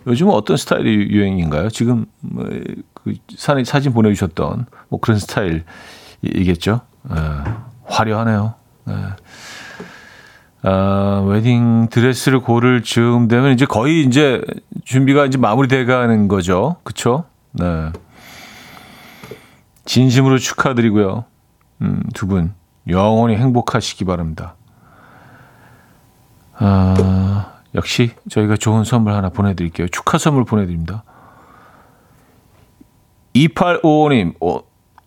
요즘은 어떤 스타일이 유행인가요? 지금 뭐, 그 사진 보내주셨던 뭐 그런 스타일이겠죠. 네, 화려하네요. 네. 아, 웨딩 드레스를 고를 즈음 되면 이제 거의 이제 준비가 이제 마무리돼 가는 거죠. 그쵸? 네. 진심으로 축하드리고요. 음, 두 분 영원히 행복하시기 바랍니다. 아, 역시 저희가 좋은 선물 하나 보내드릴게요. 축하 선물 보내드립니다. 2855님, 어,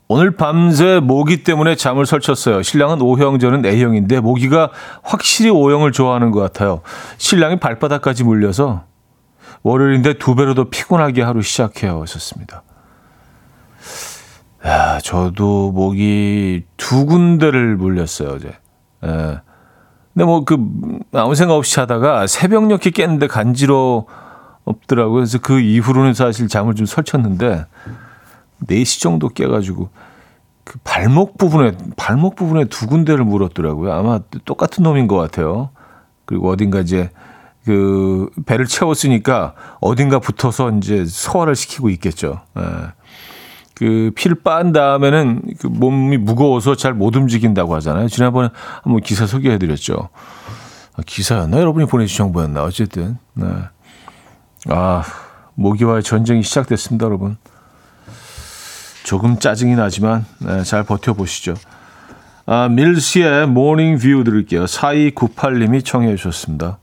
오늘 밤새 모기 때문에 잠을 설쳤어요. 신랑은 O형, 저는 A형인데 모기가 확실히 O형을 좋아하는 것 같아요. 신랑이 발바닥까지 물려서 월요일인데 두 배로 더 피곤하게 하루 시작해요. 하셨습니다. 야, 저도 모기 두 군데를 물렸어요, 어제. 예. 근데 뭐 그 아무 생각 없이 자다가 새벽녘에 깼는데 간지러 없더라고요. 그래서 그 이후로는 사실 잠을 좀 설쳤는데 4시 정도 깨가지고 그 발목 부분에 발목 부분에 두 군데를 물었더라고요. 아마 똑같은 놈인 것 같아요. 그리고 어딘가 이제 그 배를 채웠으니까 어딘가 붙어서 이제 소화를 시키고 있겠죠. 예. 그 피를 빤 다음에는 그 몸이 무거워서 잘 못 움직인다고 하잖아요. 지난번에 한번 기사 소개해드렸죠. 아, 기사였나? 여러분이 보내주신 정보였나? 어쨌든. 네. 아, 모기와의 전쟁이 시작됐습니다, 여러분. 조금 짜증이 나지만 네, 잘 버텨보시죠. 아, 밀시의 Morning View 들을게요. 4298님이 청해 주셨습니다.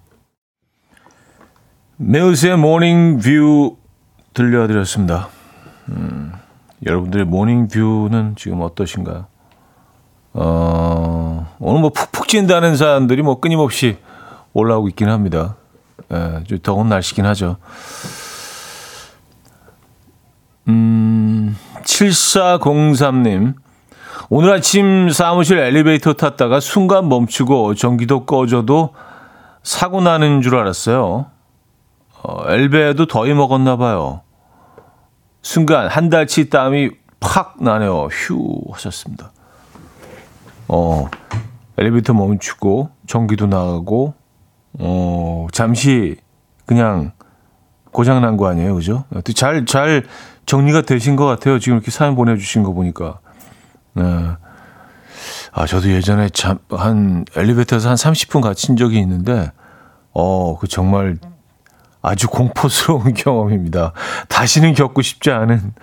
밀시의 Morning View 들려드렸습니다. 음, 여러분들의 Morning View는 지금 어떠신가요? 어, 오늘 뭐 푹푹 찐다는 사람들이 뭐 끊임없이 올라오고 있긴 합니다. 예, 좀 더운 날씨긴 하죠. 음, 7403님. 오늘 아침 사무실 엘리베이터 탔다가 순간 멈추고 전기도 꺼져도 사고 나는 줄 알았어요. 어, 엘베도 더위 먹었나 봐요. 순간 한 달치 땀이 팍 나네요. 휴 하셨습니다. 어, 엘리베이터 멈추고 전기도 나가고 어, 잠시 그냥 고장 난 거 아니에요, 그죠? 잘, 잘 정리가 되신 것 같아요. 지금 이렇게 사연 보내주신 거 보니까. 네. 아, 저도 예전에 참, 한, 엘리베이터에서 한 30분 갇힌 적이 있는데, 어, 그 정말 아주 공포스러운 경험입니다. 다시는 겪고 싶지 않은,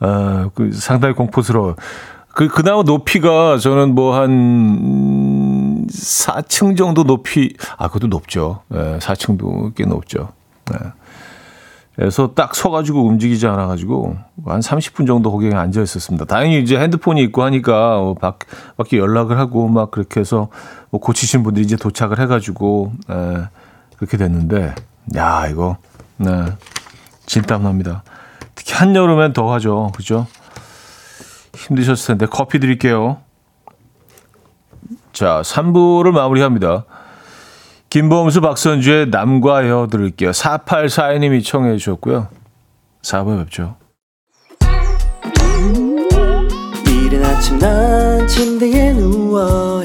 어, 그 상당히 공포스러워. 그, 그나마 높이가 저는 뭐 한 4층 정도 높이, 아, 그것도 높죠. 예, 4층도 꽤 높죠. 네. 그래서 딱 서가지고 움직이지 않아가지고 한 30분 정도 거기에 앉아 있었습니다. 다행히 이제 핸드폰이 있고 하니까 뭐 밖, 밖에 연락을 하고 막 그렇게 해서 뭐 고치신 분들이 이제 도착을 해가지고 에, 그렇게 됐는데 야 이거 네 진땀 납니다. 특히 한여름엔 더 하죠. 그죠? 힘드셨을 텐데 커피 드릴게요. 자 3부를 마무리합니다. 김범수 박선주의 남과 여 들을게요. 4842님이 청해 주셨고요. 4부에 뵙죠. 이른 아침 난 침대에 누워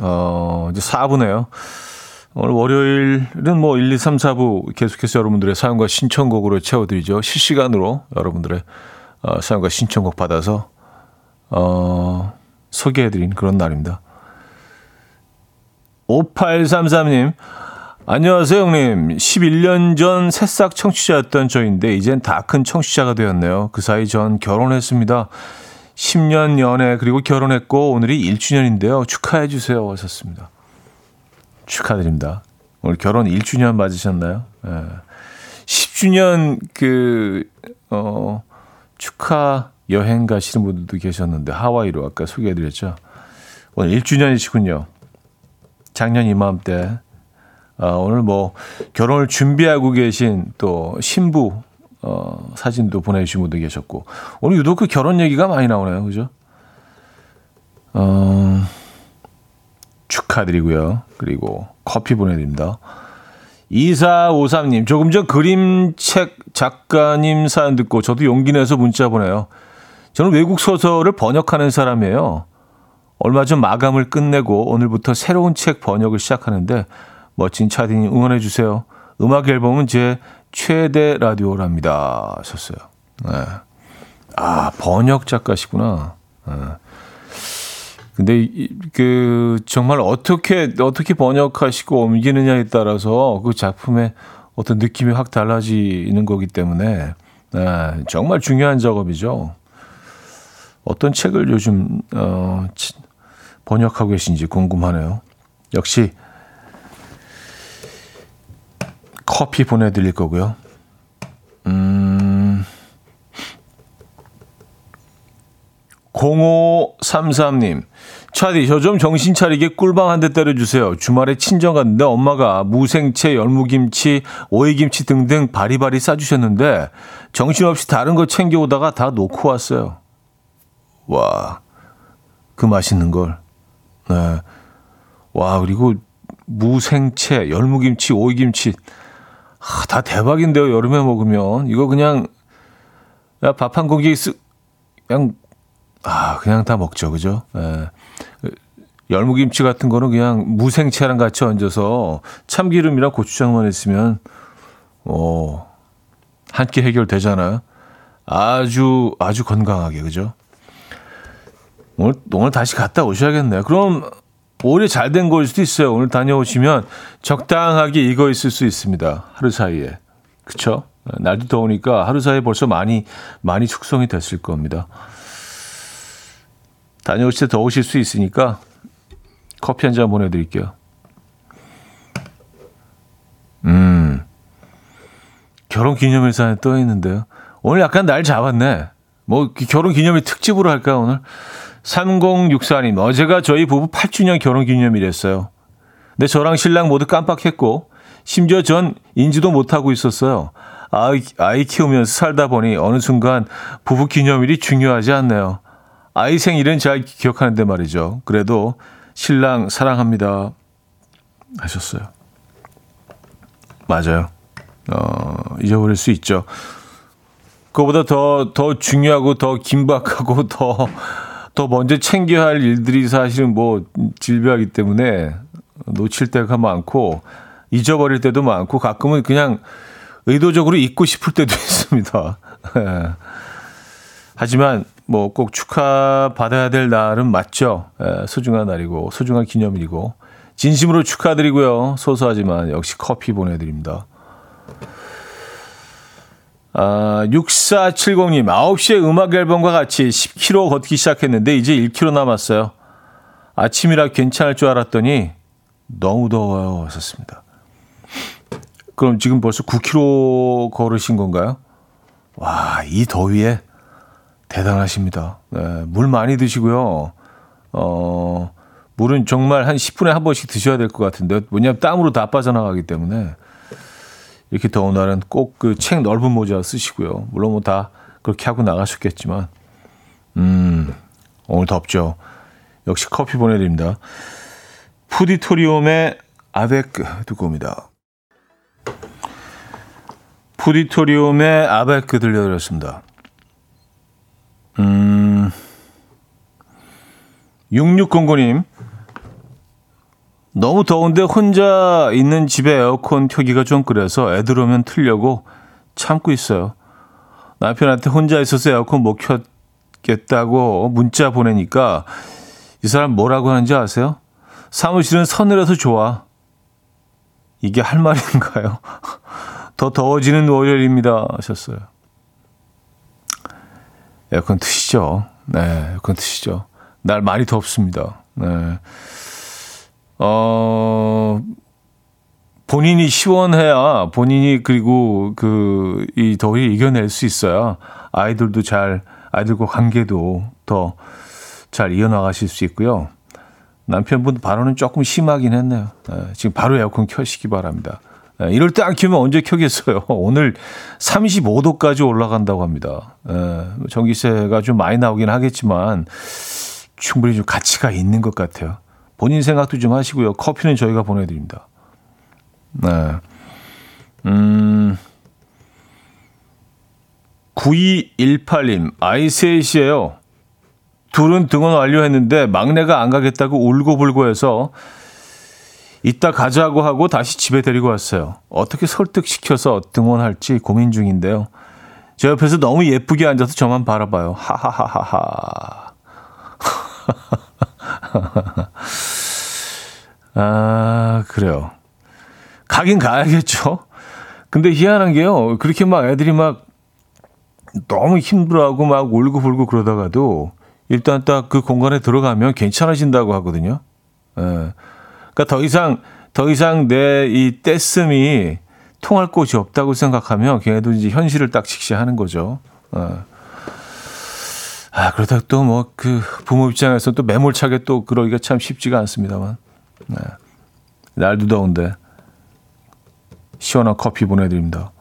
어, 이제 4부네요. 오늘 월요일은 뭐 1, 2, 3, 4부 계속해서 여러분들의 사연과 신청곡으로 채워드리죠. 실시간으로 여러분들의 어, 사연과 신청곡 받아서 어, 소개해드린 그런 날입니다. 5833님, 안녕하세요, 형님. 11년 전 새싹 청취자였던 저인데, 이젠 다 큰 청취자가 되었네요. 그 사이 전 결혼했습니다. 10년 연애, 그리고 결혼했고, 오늘이 1주년인데요. 축하해 주세요. 하셨습니다. 축하드립니다. 오늘 결혼 1주년 맞으셨나요? 예. 10주년 그, 어, 축하 여행 가시는 분들도 계셨는데, 하와이로 아까 소개해 드렸죠. 오늘 1주년이시군요. 작년 이맘때. 아, 오늘 뭐, 결혼을 준비하고 계신 또 신부, 어, 사진도 보내주신 분도 계셨고, 오늘 유독 그 결혼 얘기가 많이 나오네요. 그죠? 어, 축하드리고요. 그리고 커피 보내드립니다. 2453님, 조금 전 그림책 작가님 사연 듣고 저도 용기 내서 문자 보내요. 저는 외국 소설을 번역하는 사람이에요. 얼마 전 마감을 끝내고 오늘부터 새로운 책 번역을 시작하는데 멋진 차디님 응원해 주세요. 음악 앨범은 제 최대 라디오랍니다. 하셨어요. 네. 아, 번역 작가시구나. 네. 근데 그 정말 어떻게 어떻게 번역하시고 옮기느냐에 따라서 그 작품의 어떤 느낌이 확 달라지는 거기 때문에 네, 정말 중요한 작업이죠. 어떤 책을 요즘 어, 번역하고 계신지 궁금하네요. 역시 커피 보내드릴 거고요. 음, 0533님. 차디, 저 좀 정신 차리게 꿀방 한 대 때려주세요. 주말에 친정 갔는데 엄마가 무생채, 열무김치, 오이김치 등등 바리바리 싸주셨는데 정신없이 다른 거 챙겨오다가 다 놓고 왔어요. 와, 그 맛있는 걸. 네. 와, 그리고 무생채, 열무김치, 오이김치. 아, 다 대박인데요, 여름에 먹으면. 이거 그냥, 밥 한 공기 쓱, 그냥 아, 그냥 다 먹죠. 그죠? 예. 열무김치 같은 거는 그냥 무생채랑 같이 얹어서 참기름이랑 고추장만 있으면, 어, 한 끼 해결되잖아요. 아주, 아주 건강하게. 그죠? 오늘, 오늘 다시 갔다 오셔야겠네요. 그럼 오히려 잘 된 거일 수도 있어요. 오늘 다녀오시면 적당하게 익어 있을 수 있습니다. 하루 사이에. 그쵸? 날도 더우니까 하루 사이에 벌써 많이, 많이 숙성이 됐을 겁니다. 다녀오실 때 더우실 수 있으니까 커피 한 잔 보내드릴게요. 음, 결혼 기념일사에 떠 있는데요. 오늘 약간 날 잡았네. 뭐 결혼 기념일 특집으로 할까 오늘? 3064님 어제가 저희 부부 8주년 결혼 기념일이었어요. 근데 저랑 신랑 모두 깜빡했고 심지어 전 인지도 못하고 있었어요. 아이, 아이 키우면서 살다 보니 어느 순간 부부 기념일이 중요하지 않네요. 아이 생일은 잘 기억하는데 말이죠. 그래도 신랑 사랑합니다. 하셨어요. 맞아요. 어, 잊어버릴 수 있죠. 그거보다 더, 더 중요하고 더 긴박하고 더, 더 먼저 챙겨야 할 일들이 사실은 뭐 질비하기 때문에 놓칠 때가 많고 잊어버릴 때도 많고 가끔은 그냥 의도적으로 잊고 싶을 때도 있습니다. 예. 하지만 뭐 꼭 축하 받아야 될 날은 맞죠. 예, 소중한 날이고 소중한 기념일이고 진심으로 축하드리고요. 소소하지만 역시 커피 보내드립니다. 아, 6470님, 9시에 음악 앨범과 같이 10km 걷기 시작했는데 이제 1km 남았어요. 아침이라 괜찮을 줄 알았더니 너무 더워요. 하셨습니다. 그럼 지금 벌써 9km 걸으신 건가요? 와, 이 더위에 대단하십니다. 네, 물 많이 드시고요. 어, 물은 정말 한 10분에 한 번씩 드셔야 될 것 같은데, 왜냐하면 땀으로 다 빠져나가기 때문에, 이렇게 더운 날은 꼭 그 책 넓은 모자 쓰시고요. 물론 뭐 다 그렇게 하고 나가셨겠지만, 음, 오늘 덥죠. 역시 커피 보내드립니다. 푸디토리움의 아베크 듣고 옵니다. 푸디토리움의 아베크 들려드렸습니다. 음, 6609님. 너무 더운데 혼자 있는 집에 에어컨 켜기가 좀 그래서 애들 오면 틀려고 참고 있어요. 남편한테 혼자 있어서 에어컨 못 켰, 뵙겠다고 문자 보내니까 이 사람 뭐라고 하는지 아세요? 사무실은 서늘해서 좋아. 이게 할 말인가요? 더 더워지는 월요일입니다. 하셨어요. 에어컨 트시죠. 네, 에어컨 트시죠. 날 많이 덥습니다. 네. 어, 본인이 시원해야 본인이 그리고 그 이 더위 이겨낼 수 있어야 아이들도 잘 아이들과 관계도 더 잘 이어나가실 수 있고요. 남편분 발언은 조금 심하긴 했네요. 네, 지금 바로 에어컨 켜시기 바랍니다. 네, 이럴 때 안 켜면 언제 켜겠어요? 오늘 35도까지 올라간다고 합니다. 네, 전기세가 좀 많이 나오긴 하겠지만 충분히 좀 가치가 있는 것 같아요. 본인 생각도 좀 하시고요. 커피는 저희가 보내드립니다. 네. 음. 9218님, 아이 셋이에요. 둘은 등원 완료했는데 막내가 안 가겠다고 울고불고 해서 이따 가자고 하고 다시 집에 데리고 왔어요. 어떻게 설득시켜서 등원할지 고민 중인데요. 제 옆에서 너무 예쁘게 앉아서 저만 바라봐요. 하하하하하. 아, 그래요. 가긴 가야겠죠. 근데 희한한 게요. 그렇게 막 애들이 막 너무 힘들어하고 막 울고불고 그러다가도 일단 딱 그 공간에 들어가면 괜찮아진다고 하거든요. 예. 그러니까 더 이상 더 이상 내 이 떼씀이 통할 곳이 없다고 생각하면 걔네도 이제 현실을 딱 직시하는 거죠. 예. 아 그러다 또뭐 그 부모 입장에서 또 매몰차게 또 그러기가 참 쉽지가 않습니다만. 네. 날도 더운데 시원한 커피 보내드립니다.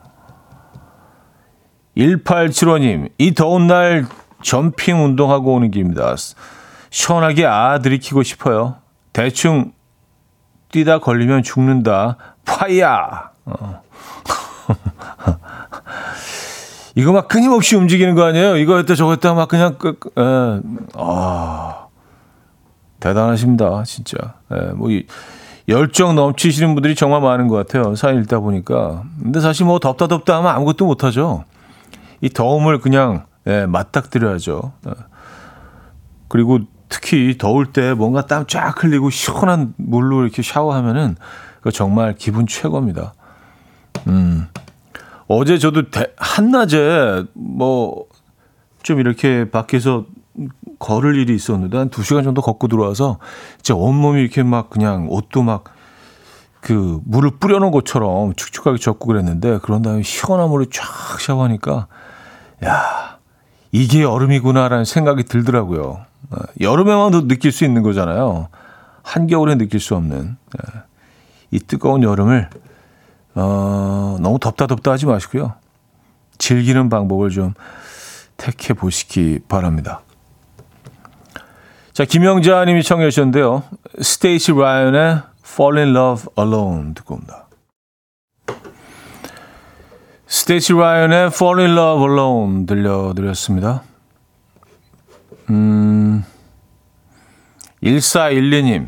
1875님, 이 더운 날 점핑 운동하고 오는 길입니다. 시원하게 아 들이키고 싶어요. 대충 뛰다 걸리면 죽는다. 파이야! 어. 이거 막 끊임없이 움직이는 거 아니에요? 이거 했다 저거 했다 막 그냥 끄, 에, 예. 아 대단하십니다 진짜. 에, 예, 뭐 이, 열정 넘치시는 분들이 정말 많은 것 같아요. 사연 읽다 보니까. 근데 사실 뭐 덥다 덥다 하면 아무것도 못 하죠. 이 더움을 그냥 예, 맞닥뜨려야죠. 예. 그리고 특히 더울 때 뭔가 땀 쫙 흘리고 시원한 물로 이렇게 샤워하면은 그 정말 기분 최고입니다. 음. 어제 저도 대, 한낮에 뭐 좀 이렇게 밖에서 걸을 일이 있었는데 한두 시간 정도 걷고 들어와서 이제 온몸이 이렇게 막 그냥 옷도 막 그 물을 뿌려놓은 것처럼 축축하게 젖고 그랬는데 그런 다음에 시원한 물을 쫙 샤워하니까 야 이게 여름이구나라는 생각이 들더라고요. 어, 여름에만 느낄 수 있는 거잖아요. 한겨울에 느낄 수 없는 예. 이 뜨거운 여름을 어, 너무 덥다 덥다 하지 마시고요. 즐기는 방법을 좀 택해 보시기 바랍니다. 자, 김영자 님이 청해 주셨는데요. 스테이시 라이언의 Fall in Love Alone 듣고 옵니다. 스테이시 라이언의 Fall in Love Alone 들려드렸습니다. 음, 1412님.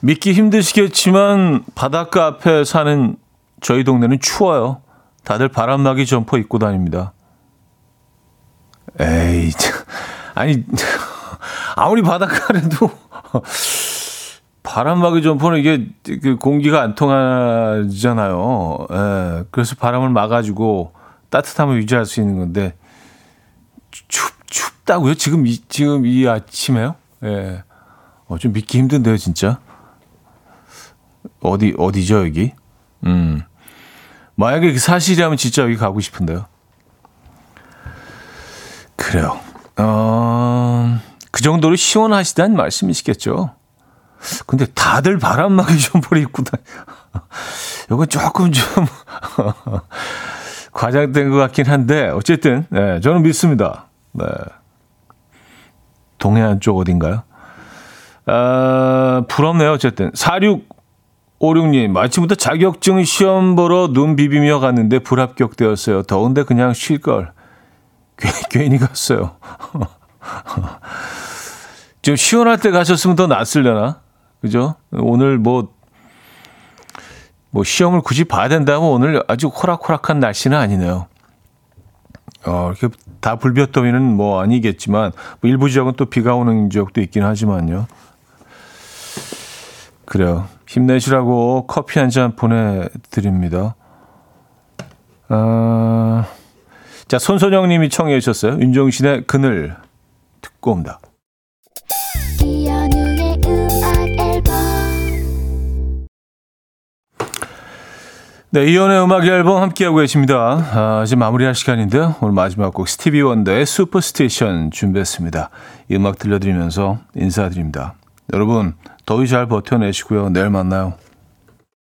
믿기 힘드시겠지만 바닷가 앞에 사는 저희 동네는 추워요. 다들 바람막이 점퍼 입고 다닙니다. 에이, 아니, 아무리 바닷가라도 바람막이 점퍼는 이게 그 공기가 안 통하잖아요. 예, 그래서 바람을 막아주고 따뜻함을 유지할 수 있는 건데 춥 춥다고요? 지금 이 지금 이 아침에요? 예, 어, 좀 믿기 힘든데요, 진짜. 어디 어디죠 여기? 음. 만약에 그 사실이라면 진짜 여기 가고 싶은데요. 그래요. 어, 그 정도로 시원하시다는 말씀이시겠죠. 근데 다들 바람막이 점퍼를 입고 다. 이건 조금 좀 과장된 것 같긴 한데 어쨌든 네, 저는 믿습니다. 네. 동해안 쪽 어딘가요? 아, 부럽네요. 어쨌든 46 56님, 마침부터 자격증 시험 보러 눈 비비며 갔는데 불합격되었어요. 더운데 그냥 쉴걸. 괜히 갔어요. 좀 시원할 때 가셨으면 더 낫으려나? 그죠? 오늘 뭐, 뭐 시험을 굳이 봐야 된다면 오늘 아주 호락호락한 날씨는 아니네요. 어, 이렇게 다 불볕더위는 뭐 아니겠지만 뭐 일부 지역은 또 비가 오는 지역도 있긴 하지만요. 그래요. 힘내시라고 커피 한 잔 보내드립니다. 아, 자, 손선영 님이 청해 주셨어요. 윤종신의 그늘 듣고 옵니다. 이연우의 음악 앨범 네, 이연의 음악 앨범 함께하고 계십니다. 아, 이제 마무리할 시간인데요. 오늘 마지막 곡 스티비 원더의 슈퍼스테이션 준비했습니다. 이 음악 들려드리면서 인사드립니다. 여러분, 더위 잘 버텨내시고요. 내일 만나요.